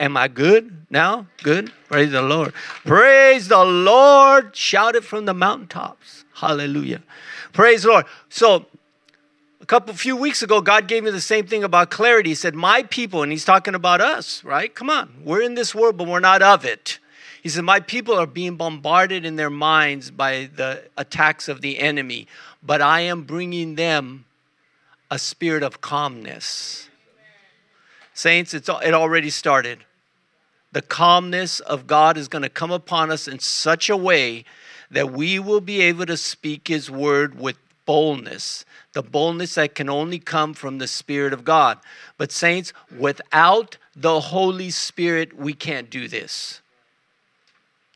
Am I good now? Good? Praise the Lord. Praise the Lord. Shout it from the mountaintops. Hallelujah. Praise the Lord. So, a couple few weeks ago, God gave me the same thing about clarity. He said, My people, and He's talking about us, right? Come on. We're in this world, but we're not of it. He said, My people are being bombarded in their minds by the attacks of the enemy, but I am bringing them a spirit of calmness. Saints, it's, it already started. The calmness of God is going to come upon us in such a way that we will be able to speak His word with boldness, the boldness that can only come from the Spirit of God. But, saints, without the Holy Spirit, we can't do this.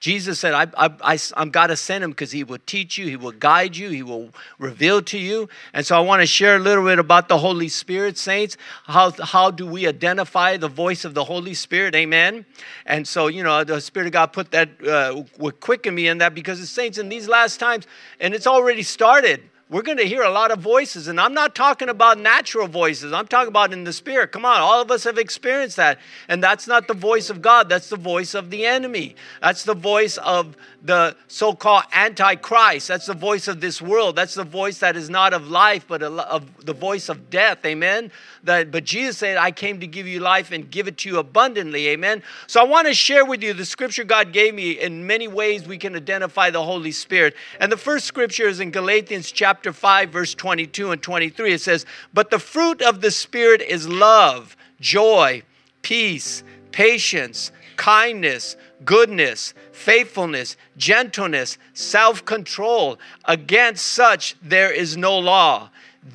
Jesus said, I, I, I, I'm got to send him because he will teach you, he will guide you, he will reveal to you. And so I want to share a little bit about the Holy Spirit, saints. How, how do we identify the voice of the Holy Spirit? Amen. And so, you know, the Spirit of God put that, uh, would quicken me in that because the saints in these last times, and it's already started we're going to hear a lot of voices. And I'm not talking about natural voices, I'm talking about in the spirit. Come on, all of us have experienced that. And that's not the voice of God, that's the voice of the enemy. That's the voice of the so called Antichrist. That's the voice of this world. That's the voice that is not of life, but of the voice of death. Amen. That, but Jesus said, I came to give you life and give it to you abundantly. Amen. So I want to share with you the scripture God gave me. In many ways, we can identify the Holy Spirit. And the first scripture is in Galatians chapter 5, verse 22 and 23. It says, But the fruit of the Spirit is love, joy, peace, patience, kindness goodness, faithfulness, gentleness, self control. Against such there is no law.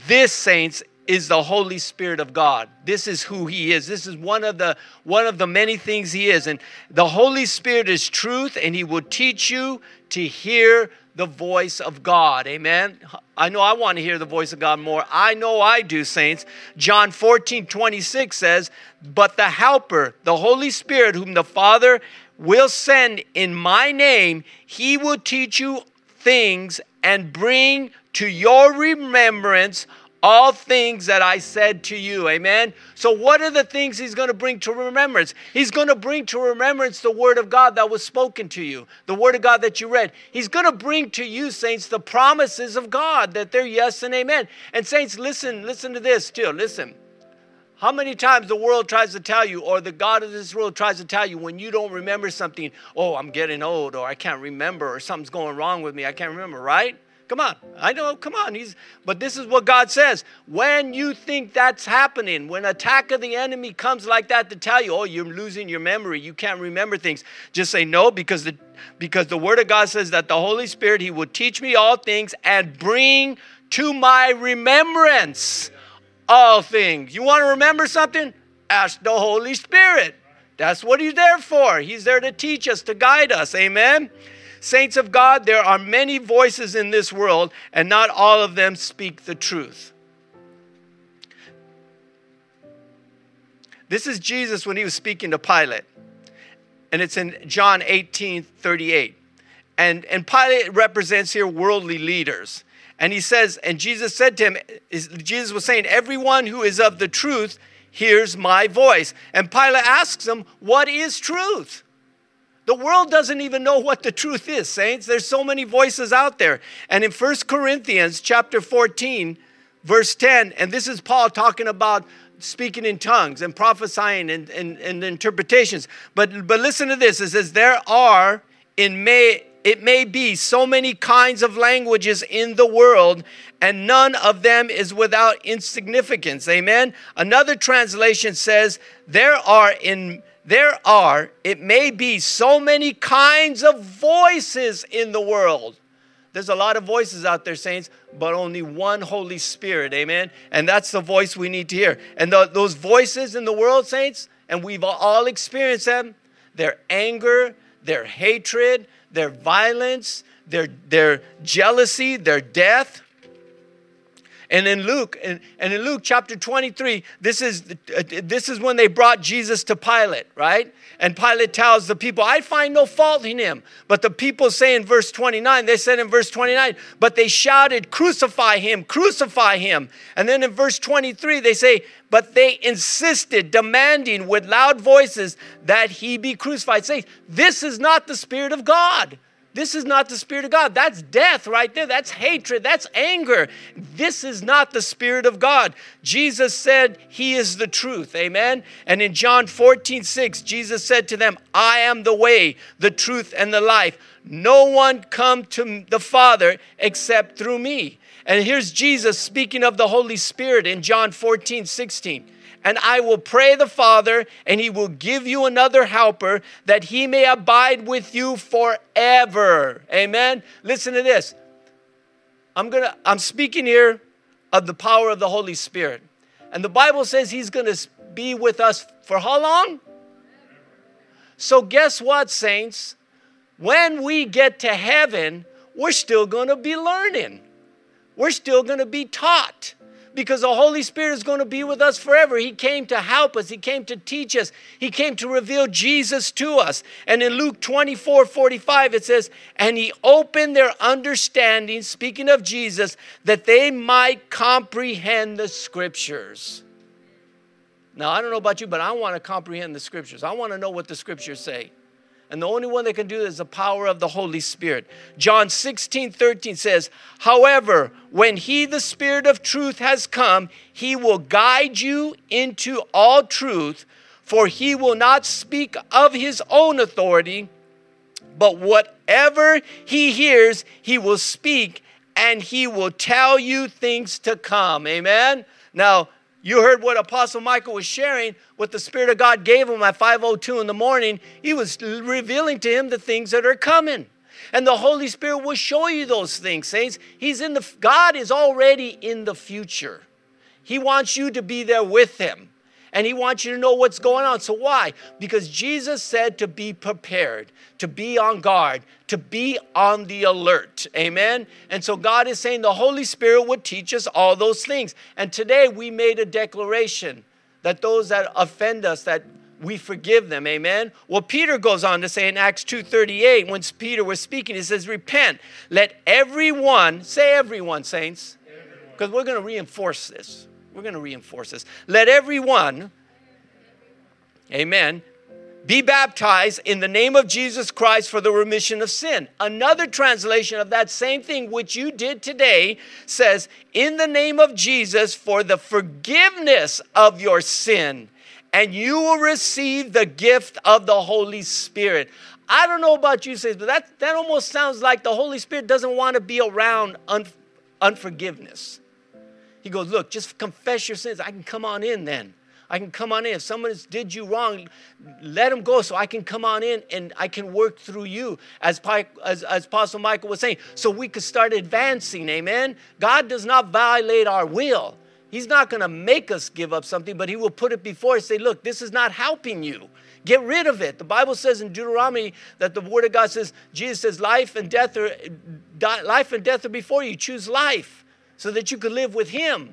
This, saints, is the Holy Spirit of God. This is who He is. This is one of the one of the many things He is. And the Holy Spirit is truth, and He will teach you to hear the voice of God. Amen. I know I want to hear the voice of God more. I know I do, saints. John 14, 26 says, But the Helper, the Holy Spirit, whom the Father will send in my name, he will teach you things and bring to your remembrance all things that I said to you. Amen. So, what are the things he's going to bring to remembrance? He's going to bring to remembrance the word of God that was spoken to you, the word of God that you read. He's going to bring to you, saints, the promises of God that they're yes and amen. And, saints, listen, listen to this too. Listen. How many times the world tries to tell you, or the God of this world tries to tell you, when you don't remember something, oh, I'm getting old, or I can't remember, or something's going wrong with me, I can't remember, right? Come on. I know, come on. He's but this is what God says. When you think that's happening, when attack of the enemy comes like that to tell you, oh, you're losing your memory, you can't remember things, just say no, because the because the word of God says that the Holy Spirit, He will teach me all things and bring to my remembrance all things. You want to remember something? Ask the Holy Spirit. That's what He's there for. He's there to teach us, to guide us. Amen. Saints of God, there are many voices in this world, and not all of them speak the truth. This is Jesus when he was speaking to Pilate. And it's in John 18 38. And, and Pilate represents here worldly leaders. And he says, and Jesus said to him, Jesus was saying, everyone who is of the truth hears my voice. And Pilate asks him, what is truth? The world doesn't even know what the truth is, saints. There's so many voices out there. And in 1 Corinthians chapter 14, verse 10, and this is Paul talking about speaking in tongues and prophesying and, and, and interpretations. But, but listen to this. It says, there are in May it may be so many kinds of languages in the world, and none of them is without insignificance. Amen. Another translation says, There are in there are, it may be so many kinds of voices in the world. There's a lot of voices out there, saints, but only one Holy Spirit, amen? And that's the voice we need to hear. And the, those voices in the world, saints, and we've all experienced them, their anger, their hatred, their violence, their, their jealousy, their death. And in Luke, and, and in Luke chapter 23, this is, uh, this is when they brought Jesus to Pilate, right? And Pilate tells the people, I find no fault in him. But the people say in verse 29, they said in verse 29, but they shouted, Crucify him, crucify him. And then in verse 23, they say, But they insisted, demanding with loud voices that he be crucified. Say, This is not the Spirit of God. This is not the Spirit of God. That's death right there. That's hatred. That's anger. This is not the Spirit of God. Jesus said He is the truth. Amen. And in John 14, 6, Jesus said to them, I am the way, the truth, and the life. No one come to the Father except through me. And here's Jesus speaking of the Holy Spirit in John 14, 16 and I will pray the Father, and he will give you another helper that he may abide with you forever. Amen. Listen to this. I'm going to I'm speaking here of the power of the Holy Spirit. And the Bible says he's going to be with us for how long? So guess what, saints? When we get to heaven, we're still going to be learning. We're still going to be taught because the Holy Spirit is going to be with us forever. He came to help us, He came to teach us, He came to reveal Jesus to us. And in Luke 24 45, it says, And He opened their understanding, speaking of Jesus, that they might comprehend the scriptures. Now, I don't know about you, but I want to comprehend the scriptures. I want to know what the scriptures say. And the only one that can do that is the power of the Holy Spirit. John 16, 13 says, However, when He, the Spirit of truth, has come, He will guide you into all truth, for He will not speak of His own authority, but whatever He hears, He will speak, and He will tell you things to come. Amen? Now, you heard what Apostle Michael was sharing, what the Spirit of God gave him at 5:02 in the morning. He was revealing to him the things that are coming. And the Holy Spirit will show you those things, saints. He's in the God is already in the future. He wants you to be there with him and He wants you to know what's going on. So, why? Because Jesus said to be prepared, to be on guard, to be on the alert. Amen? And so, God is saying the Holy Spirit would teach us all those things. And today we made a declaration that those that offend us, that we forgive them amen well peter goes on to say in acts 2.38 when peter was speaking he says repent let everyone say everyone saints because we're going to reinforce this we're going to reinforce this. Let everyone, amen, be baptized in the name of Jesus Christ for the remission of sin. Another translation of that same thing, which you did today, says, In the name of Jesus for the forgiveness of your sin, and you will receive the gift of the Holy Spirit. I don't know about you, says, but that, that almost sounds like the Holy Spirit doesn't want to be around un, unforgiveness. He goes, Look, just confess your sins. I can come on in then. I can come on in. If someone did you wrong, let them go so I can come on in and I can work through you, as, as, as Apostle Michael was saying, so we could start advancing. Amen. God does not violate our will. He's not going to make us give up something, but He will put it before. Say, look, this is not helping you. Get rid of it. The Bible says in Deuteronomy that the Word of God says, Jesus says, life and death are, life and death are before you. Choose life so that you could live with him.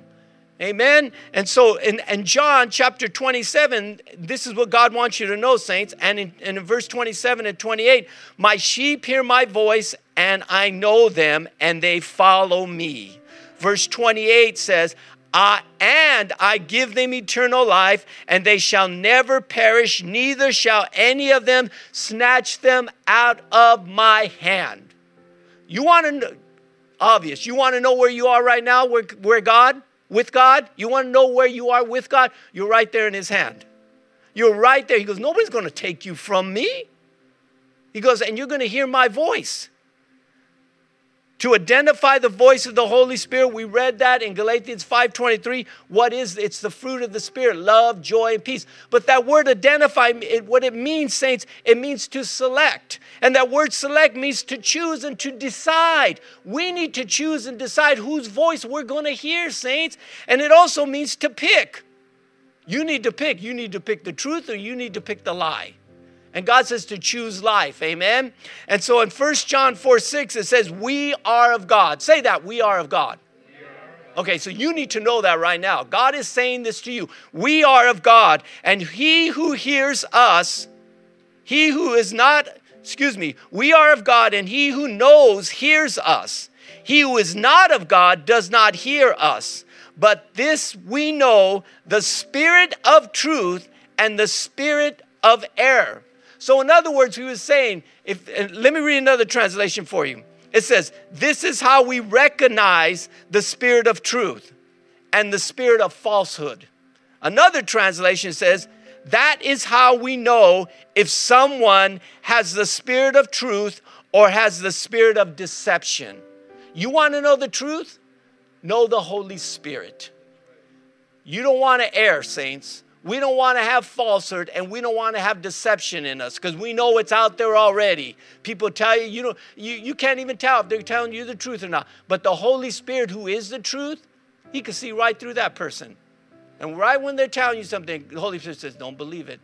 Amen. And so in, in John chapter 27, this is what God wants you to know, saints. And in, and in verse 27 and 28, my sheep hear my voice, and I know them, and they follow me. Verse 28 says, I, and I give them eternal life, and they shall never perish, neither shall any of them snatch them out of my hand. You want to know? Obvious. You want to know where you are right now, where, where God, with God? You want to know where you are with God? You're right there in His hand. You're right there. He goes, Nobody's going to take you from me. He goes, And you're going to hear my voice to identify the voice of the holy spirit we read that in galatians 5.23 what is it's the fruit of the spirit love joy and peace. But that word identify it, what it means saints it means to select. And that word select means to choose and to decide. We need to choose and decide whose voice we're going to hear saints. And it also means to pick. You need to pick. You need to pick the truth or you need to pick the lie and God says to choose life. Amen. And so in 1 John 4 6, it says, We are of God. Say that, we are of God. Okay, so you need to know that right now. God is saying this to you. We are of God, and he who hears us, he who is not, excuse me, we are of God, and he who knows hears us. He who is not of God does not hear us. But this we know the spirit of truth and the spirit of error. So, in other words, he was saying, if, let me read another translation for you. It says, This is how we recognize the spirit of truth and the spirit of falsehood. Another translation says, That is how we know if someone has the spirit of truth or has the spirit of deception. You want to know the truth? Know the Holy Spirit. You don't want to err, saints. We don't want to have falsehood and we don't want to have deception in us because we know it's out there already. People tell you, you know, you, you can't even tell if they're telling you the truth or not. But the Holy Spirit, who is the truth, he can see right through that person. And right when they're telling you something, the Holy Spirit says, Don't believe it.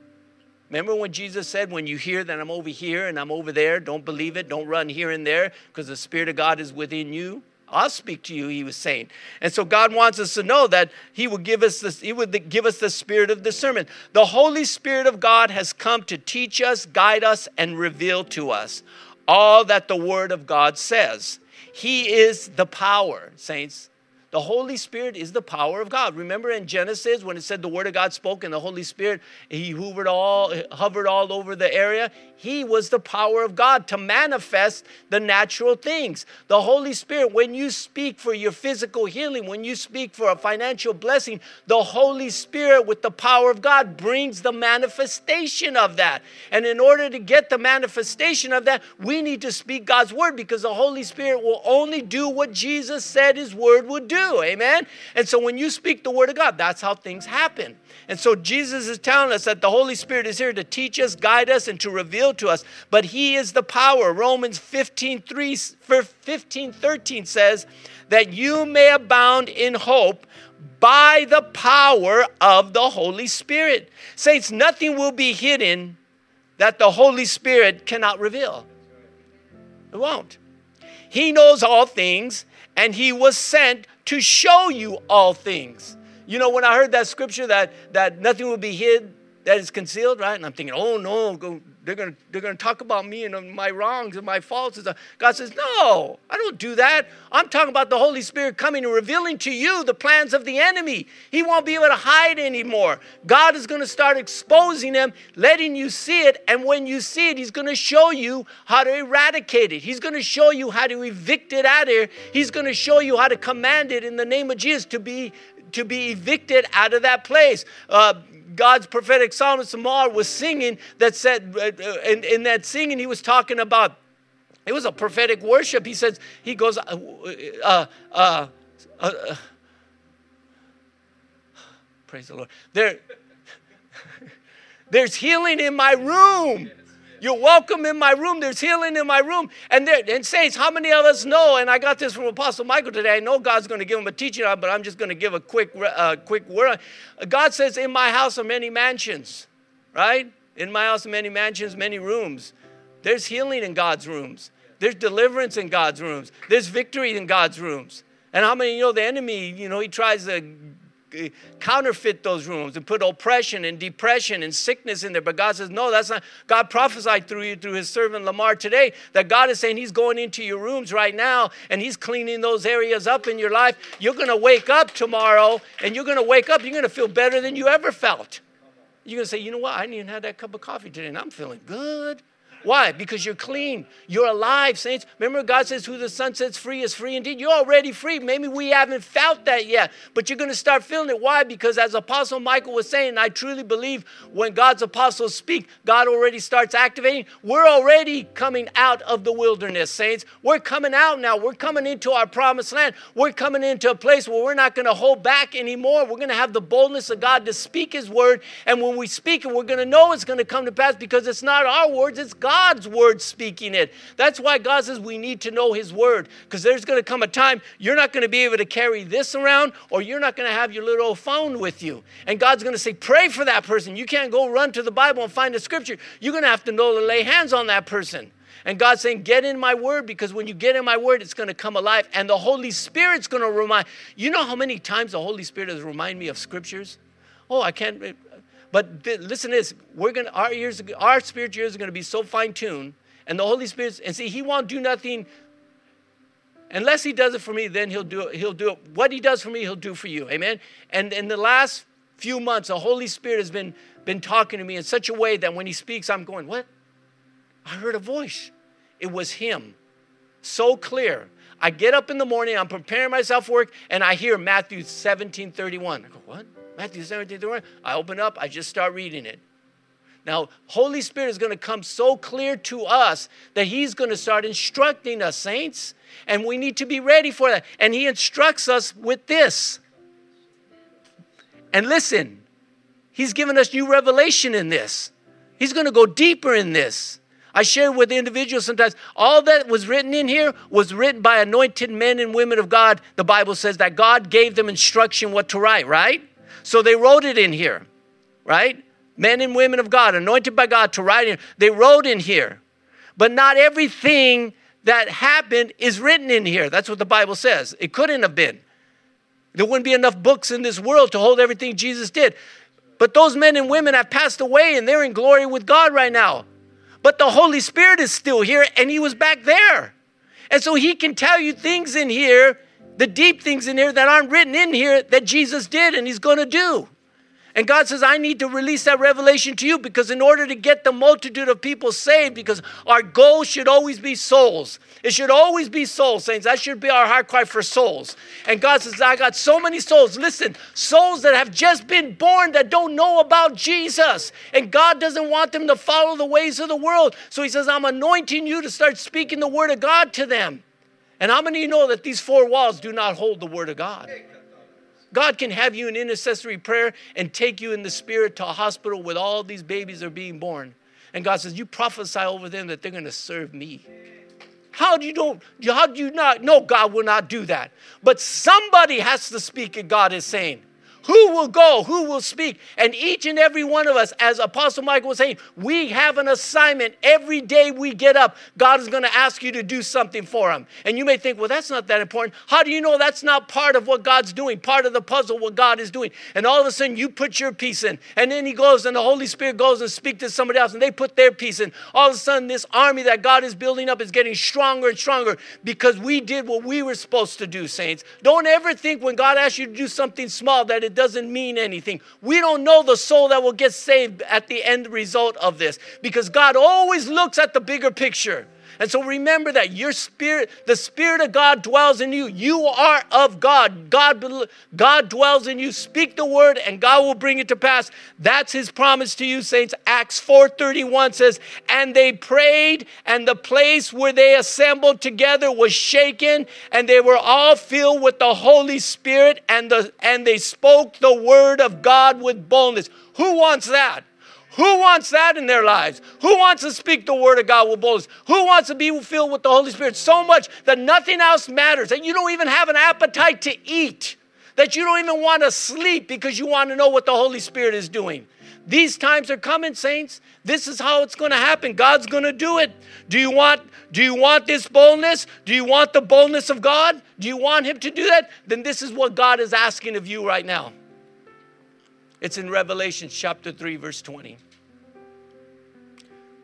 Remember when Jesus said, When you hear that I'm over here and I'm over there, don't believe it, don't run here and there because the Spirit of God is within you? I'll speak to you, he was saying. And so God wants us to know that he would give us this, he would give us the spirit of discernment. The Holy Spirit of God has come to teach us, guide us, and reveal to us all that the Word of God says. He is the power, saints. The Holy Spirit is the power of God. Remember in Genesis when it said the Word of God spoke and the Holy Spirit, He hovered all, hovered all over the area? He was the power of God to manifest the natural things. The Holy Spirit, when you speak for your physical healing, when you speak for a financial blessing, the Holy Spirit, with the power of God, brings the manifestation of that. And in order to get the manifestation of that, we need to speak God's Word because the Holy Spirit will only do what Jesus said His Word would do. Amen? And so when you speak the word of God, that's how things happen. And so Jesus is telling us that the Holy Spirit is here to teach us, guide us, and to reveal to us. But He is the power. Romans 15, 3, 15 13 says that you may abound in hope by the power of the Holy Spirit. Saints, nothing will be hidden that the Holy Spirit cannot reveal. It won't. He knows all things, and He was sent to show you all things. You know, when I heard that scripture that, that nothing will be hid that is concealed, right? And I'm thinking, oh no, go, they're gonna they're gonna talk about me and my wrongs and my faults. God says, no, I don't do that. I'm talking about the Holy Spirit coming and revealing to you the plans of the enemy. He won't be able to hide anymore. God is to start exposing them, letting you see it. And when you see it, He's to show you how to eradicate it. He's to show you how to evict it out of here. He's to show you how to command it in the name of Jesus to be to be evicted out of that place. Uh, God's prophetic psalmist Lamar was singing that said, uh, uh, in, in that singing, he was talking about, it was a prophetic worship. He says, he goes, uh, uh, uh, uh praise the Lord. There, there's healing in my room. You're welcome in my room. There's healing in my room. And there, and saints, how many of us know? And I got this from Apostle Michael today. I know God's going to give him a teaching on, but I'm just going to give a quick, uh, quick word. God says, "In my house are many mansions." Right? In my house are many mansions, many rooms. There's healing in God's rooms. There's deliverance in God's rooms. There's victory in God's rooms. And how many you know the enemy, you know, he tries to Uh, counterfeit those rooms and put oppression and depression and sickness in there. But God says, no, that's not. God prophesied through you, through his servant Lamar today, that God is saying he's going into your rooms right now and he's cleaning those areas up in your life. You're going to wake up tomorrow and you're going to wake up, you're going to feel better than you ever felt. You're going to say, you know what? I didn't even have that cup of coffee today and I'm feeling good. Why? Because you're clean. You're alive, saints. Remember, God says, Who the Son sets free is free indeed. You're already free. Maybe we haven't felt that yet, but you're going to start feeling it. Why? Because as Apostle Michael was saying, I truly believe when God's apostles speak, God already starts activating. We're already coming out of the wilderness, saints. We're coming out now. We're coming into our promised land. We're coming into a place where we're not going to hold back anymore. We're going to have the boldness of God to speak His word. And when we speak it, we're going to know it's going to come to pass because it's not our words, it's God's God's word speaking it. That's why God says we need to know His word because there's going to come a time you're not going to be able to carry this around or you're not going to have your little phone with you. And God's going to say, Pray for that person. You can't go run to the Bible and find a scripture. You're going to have to know to lay hands on that person. And God's saying, Get in my word because when you get in my word, it's going to come alive. And the Holy Spirit's going to remind. You know how many times the Holy Spirit has reminded me of scriptures? Oh, I can't. But th- listen to this. We're to, our ears, our spiritual ears are going to be so fine tuned. And the Holy Spirit, and see, He won't do nothing unless He does it for me, then He'll do it. He'll do it. What He does for me, He'll do for you. Amen. And in the last few months, the Holy Spirit has been, been talking to me in such a way that when He speaks, I'm going, What? I heard a voice. It was him. So clear. I get up in the morning, I'm preparing myself for work, and I hear Matthew 17 31. I go, what? Matthew 17 31? I open up, I just start reading it. Now, Holy Spirit is going to come so clear to us that He's going to start instructing us, saints. And we need to be ready for that. And He instructs us with this. And listen, He's given us new revelation in this. He's going to go deeper in this. I share with individuals sometimes, all that was written in here was written by anointed men and women of God. The Bible says that God gave them instruction what to write, right? So they wrote it in here, right? Men and women of God, anointed by God to write in. They wrote in here. But not everything that happened is written in here. That's what the Bible says. It couldn't have been. There wouldn't be enough books in this world to hold everything Jesus did. But those men and women have passed away and they're in glory with God right now. But the Holy Spirit is still here and he was back there. And so he can tell you things in here, the deep things in here that aren't written in here that Jesus did and he's going to do. And God says, I need to release that revelation to you because, in order to get the multitude of people saved, because our goal should always be souls. It should always be souls, saints. That should be our heart cry for souls. And God says, I got so many souls. Listen, souls that have just been born that don't know about Jesus. And God doesn't want them to follow the ways of the world. So He says, I'm anointing you to start speaking the word of God to them. And how many you know that these four walls do not hold the word of God? God can have you in intercessory prayer and take you in the spirit to a hospital where all these babies are being born. And God says, You prophesy over them that they're going to serve me. How do you don't how do you not no God will not do that. But somebody has to speak and God is saying, who will go? Who will speak? And each and every one of us, as Apostle Michael was saying, we have an assignment. Every day we get up, God is going to ask you to do something for him. And you may think, well, that's not that important. How do you know that's not part of what God's doing, part of the puzzle, what God is doing? And all of a sudden you put your piece in. And then he goes and the Holy Spirit goes and speaks to somebody else and they put their piece in. All of a sudden, this army that God is building up is getting stronger and stronger because we did what we were supposed to do, saints. Don't ever think when God asks you to do something small that it doesn't mean anything. We don't know the soul that will get saved at the end result of this because God always looks at the bigger picture. And so remember that your spirit, the spirit of God dwells in you. You are of God. God, God dwells in you. Speak the word and God will bring it to pass. That's his promise to you, saints. Acts 4:31 says, "And they prayed, and the place where they assembled together was shaken, and they were all filled with the Holy Spirit, and the and they spoke the word of God with boldness." Who wants that? Who wants that in their lives? Who wants to speak the word of God with boldness? Who wants to be filled with the Holy Spirit so much that nothing else matters, that you don't even have an appetite to eat, that you don't even want to sleep because you want to know what the Holy Spirit is doing? These times are coming, saints. This is how it's going to happen. God's going to do it. Do you want do you want this boldness? Do you want the boldness of God? Do you want him to do that? Then this is what God is asking of you right now. It's in Revelation chapter 3 verse 20.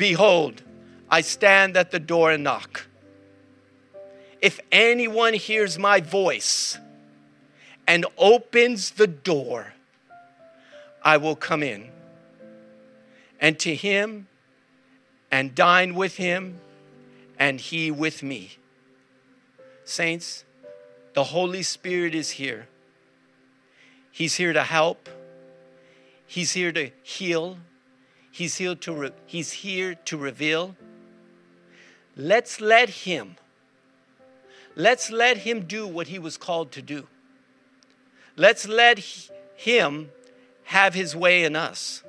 Behold, I stand at the door and knock. If anyone hears my voice and opens the door, I will come in and to him and dine with him and he with me. Saints, the Holy Spirit is here. He's here to help, He's here to heal, He's here to, re- he's here to reveal. Let's let him. Let's let him do what he was called to do. Let's let him have his way in us.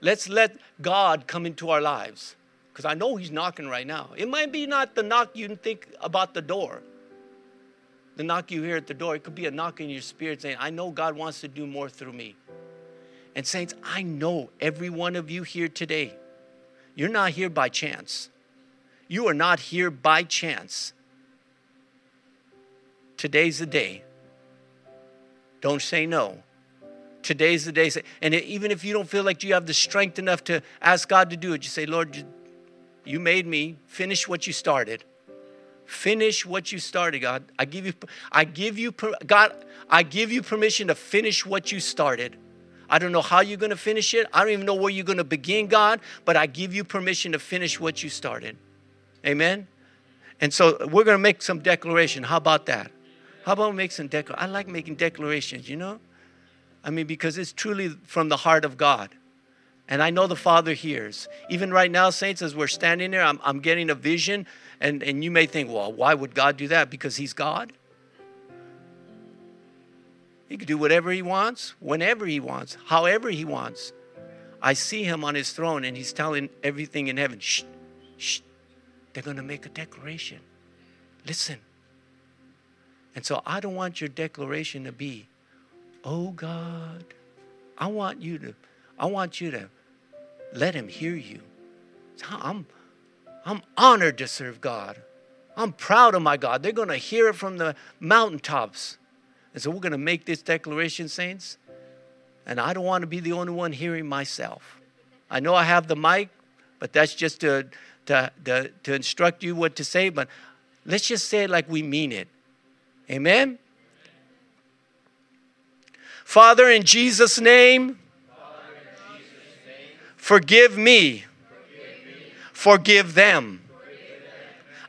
Let's let God come into our lives. Because I know he's knocking right now. It might be not the knock you think about the door, the knock you hear at the door. It could be a knock in your spirit saying, I know God wants to do more through me. And, saints, I know every one of you here today, you're not here by chance. You are not here by chance. Today's the day. Don't say no. Today's the day. And even if you don't feel like you have the strength enough to ask God to do it, you say, Lord, you made me. Finish what you started. Finish what you started, God. I give you, I give you, God, I give you permission to finish what you started. I don't know how you're going to finish it. I don't even know where you're going to begin, God, but I give you permission to finish what you started. Amen. And so we're going to make some declaration. How about that? How about make some declaration? I like making declarations, you know? I mean, because it's truly from the heart of God. And I know the Father hears. Even right now, saints, as we're standing there, I'm, I'm getting a vision. And, and you may think, well, why would God do that? Because He's God. He can do whatever He wants, whenever He wants, however He wants. I see Him on His throne, and He's telling everything in heaven, shh, shh, they're going to make a declaration. Listen. And so I don't want your declaration to be, oh God, I want you to, I want you to let him hear you. I'm, I'm honored to serve God. I'm proud of my God. They're going to hear it from the mountaintops. And so we're going to make this declaration, saints. And I don't want to be the only one hearing myself. I know I have the mic, but that's just to, to, to, to instruct you what to say. But let's just say it like we mean it. Amen? Father, in Jesus' name, forgive me, forgive them.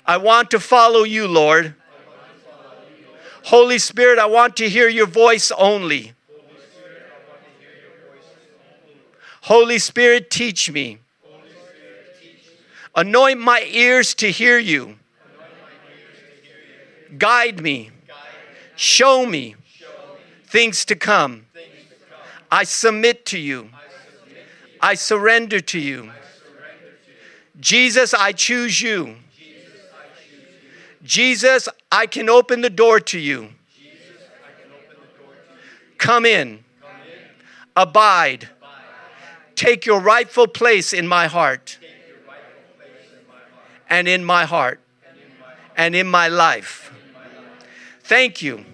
I want to follow you, Lord. Holy Spirit, I want to hear your voice only. Holy Spirit, teach me. Anoint my ears to hear you. Guide me. Show me things to come. I submit to you. I surrender to you. Jesus, I choose you. Jesus, I can open the door to you. Come in. Abide. Take your rightful place in my heart and in my heart and in my life. Thank you.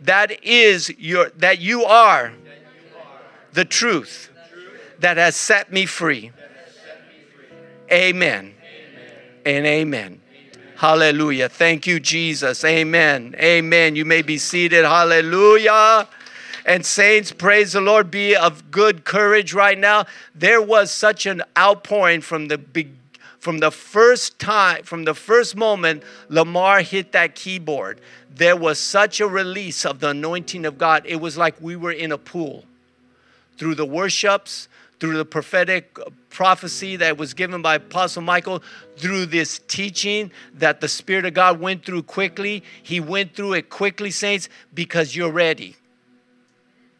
That is your that you are the truth that has set me free. Amen. And amen. Hallelujah. Thank you, Jesus. Amen. Amen. You may be seated. Hallelujah. And saints, praise the Lord. Be of good courage right now. There was such an outpouring from the beginning from the first time, from the first moment Lamar hit that keyboard, there was such a release of the anointing of God. It was like we were in a pool. Through the worships, through the prophetic uh, prophecy that was given by Apostle Michael, through this teaching that the Spirit of God went through quickly. He went through it quickly, saints, because you're ready.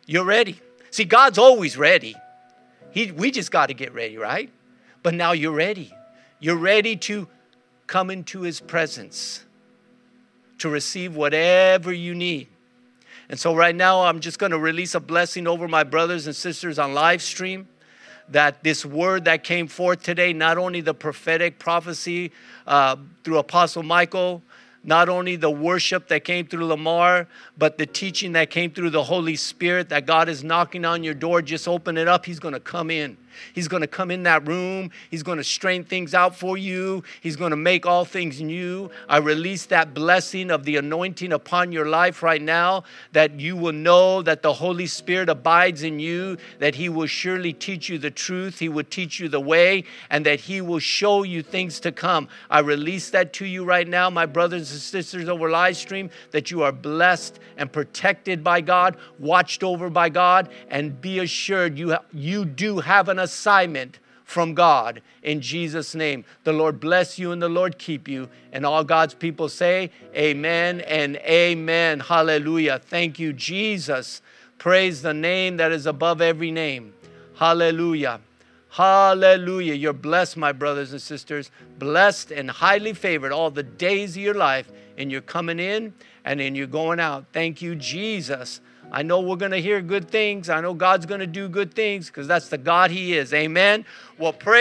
You're ready. See, God's always ready. He, we just got to get ready, right? But now you're ready. You're ready to come into His presence to receive whatever you need. And so, right now, I'm just going to release a blessing over my brothers and sisters on live stream that this word that came forth today, not only the prophetic prophecy uh, through Apostle Michael, not only the worship that came through Lamar, but the teaching that came through the Holy Spirit that God is knocking on your door. Just open it up. He's going to come in. He's going to come in that room. He's going to strain things out for you. He's going to make all things new. I release that blessing of the anointing upon your life right now that you will know that the Holy Spirit abides in you, that He will surely teach you the truth, He will teach you the way, and that He will show you things to come. I release that to you right now, my brothers and sisters over live stream, that you are blessed and protected by God, watched over by God, and be assured you, ha- you do have an assignment from God in Jesus' name. The Lord bless you and the Lord keep you. And all God's people say, Amen and Amen. Hallelujah. Thank you, Jesus. Praise the name that is above every name. Hallelujah. Hallelujah. You're blessed, my brothers and sisters. Blessed and highly favored all the days of your life. And you're coming in and then you're going out. Thank you, Jesus. I know we're going to hear good things. I know God's going to do good things because that's the God He is. Amen. Well, pray.